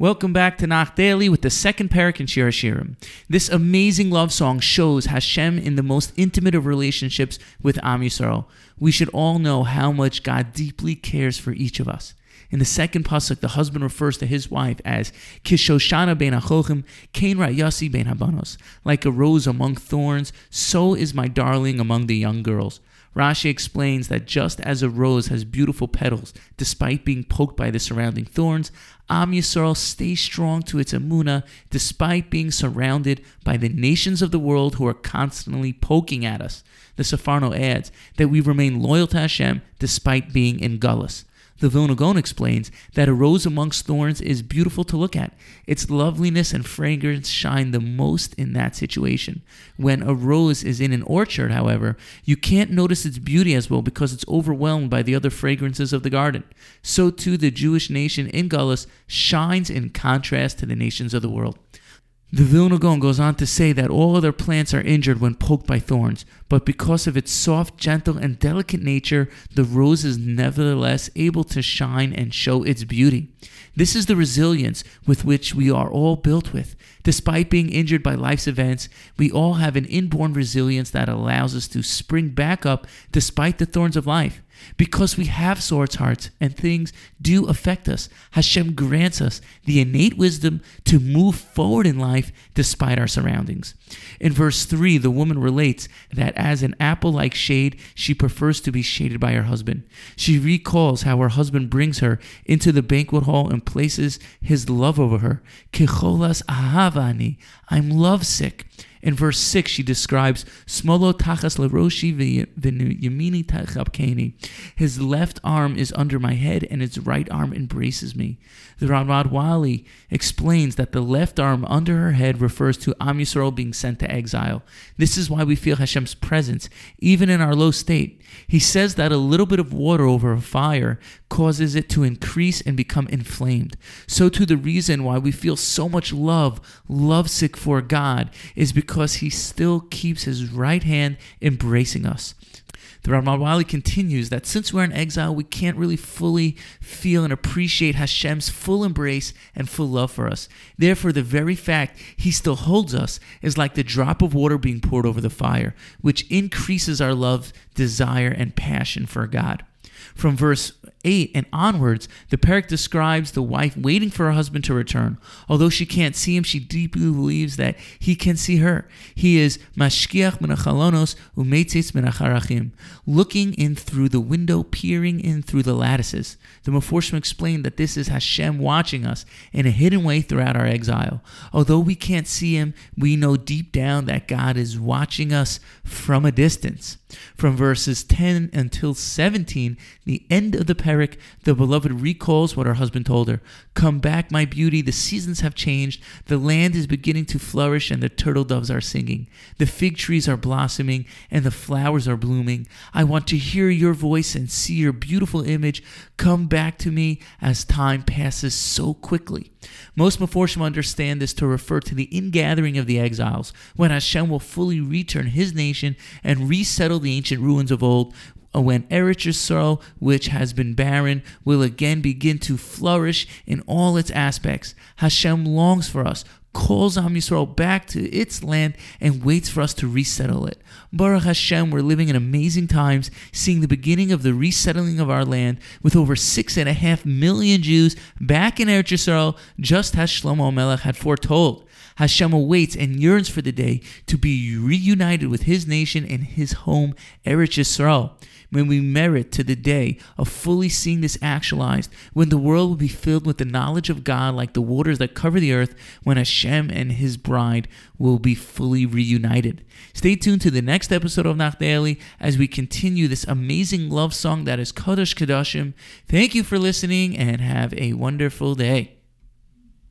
Welcome back to Nach Daily with the second perek in Shir Hashirim. This amazing love song shows Hashem in the most intimate of relationships with Am Yisrael. We should all know how much God deeply cares for each of us. In the second pasuk, the husband refers to his wife as Kishoshana ben Achochim, Kain Rayasi ben Habanos. Like a rose among thorns, so is my darling among the young girls. Rashi explains that just as a rose has beautiful petals despite being poked by the surrounding thorns, Am Yisrael stays strong to its Amuna despite being surrounded by the nations of the world who are constantly poking at us. The Sforno adds that we remain loyal to Hashem despite being in Gullus. The Vilna explains that a rose amongst thorns is beautiful to look at. Its loveliness and fragrance shine the most in that situation. When a rose is in an orchard, however, you can't notice its beauty as well because it's overwhelmed by the other fragrances of the garden. So too the Jewish nation in Gullus shines in contrast to the nations of the world. The Vilna goes on to say that all other plants are injured when poked by thorns, but because of its soft, gentle, and delicate nature, the rose is nevertheless able to shine and show its beauty. This is the resilience with which we are all built with. Despite being injured by life's events, we all have an inborn resilience that allows us to spring back up despite the thorns of life. Because we have swords hearts and things do affect us, Hashem grants us the innate wisdom to move forward in life despite our surroundings. In verse 3, the woman relates that as an apple like shade, she prefers to be shaded by her husband. She recalls how her husband brings her into the banquet hall and places his love over her. Kicholas ahavani, I'm lovesick. In verse 6, she describes Smolo tachas leroshi yamini tachapkeni. His left arm is under my head and his right arm embraces me. The Ramad Vali explains that the left arm under her head refers to Am Yisrael being sent to exile. This is why we feel Hashem's presence, even in our low state. He says that a little bit of water over a fire causes it to increase and become inflamed. So, too, the reason why we feel so much love, lovesick for God, is because Because he still keeps His right hand embracing us. The Ramad Vali continues that since we're in exile, we can't really fully feel and appreciate Hashem's full embrace and full love for us. Therefore, the very fact He still holds us is like the drop of water being poured over the fire, which increases our love, desire, and passion for God. From verse 8 and onwards, the perek describes the wife waiting for her husband to return. Although she can't see him, she deeply believes that he can see her. He is mashkiach menachalonos umetzitz menacharachim, looking in through the window, peering in through the lattices. The Meforshim explained that this is Hashem watching us in a hidden way throughout our exile. Although we can't see him, we know deep down that God is watching us from a distance. From verses 10 until 17, the end of the perek, the beloved recalls what her husband told her Come back, my beauty, the seasons have changed, the land is beginning to flourish, and the turtle doves are singing. The fig trees are blossoming, and the flowers are blooming. I want to hear your voice and see your beautiful image. Come back to me as time passes so quickly. Most Meforshim understand this to refer to the ingathering of the exiles, when Hashem will fully return his nation and resettle the ancient ruins of old, when Eretz Yisrael, which has been barren, will again begin to flourish in all its aspects. Hashem longs for us, calls Am Yisrael back to its land, and waits for us to resettle it. Baruch Hashem, we're living in amazing times, seeing the beginning of the resettling of our land with over six and a half million Jews back in Eretz Yisrael, just as Shlomo Melech had foretold. Hashem awaits and yearns for the day to be reunited with his nation and his home, Eretz Yisrael. When we merit to the day of fully seeing this actualized, when the world will be filled with the knowledge of God like the waters that cover the earth, when Hashem and his bride will be fully reunited. Stay tuned to the next episode of Nach Daily as we continue this amazing love song that is Kodesh Kodashim. Thank you for listening and have a wonderful day.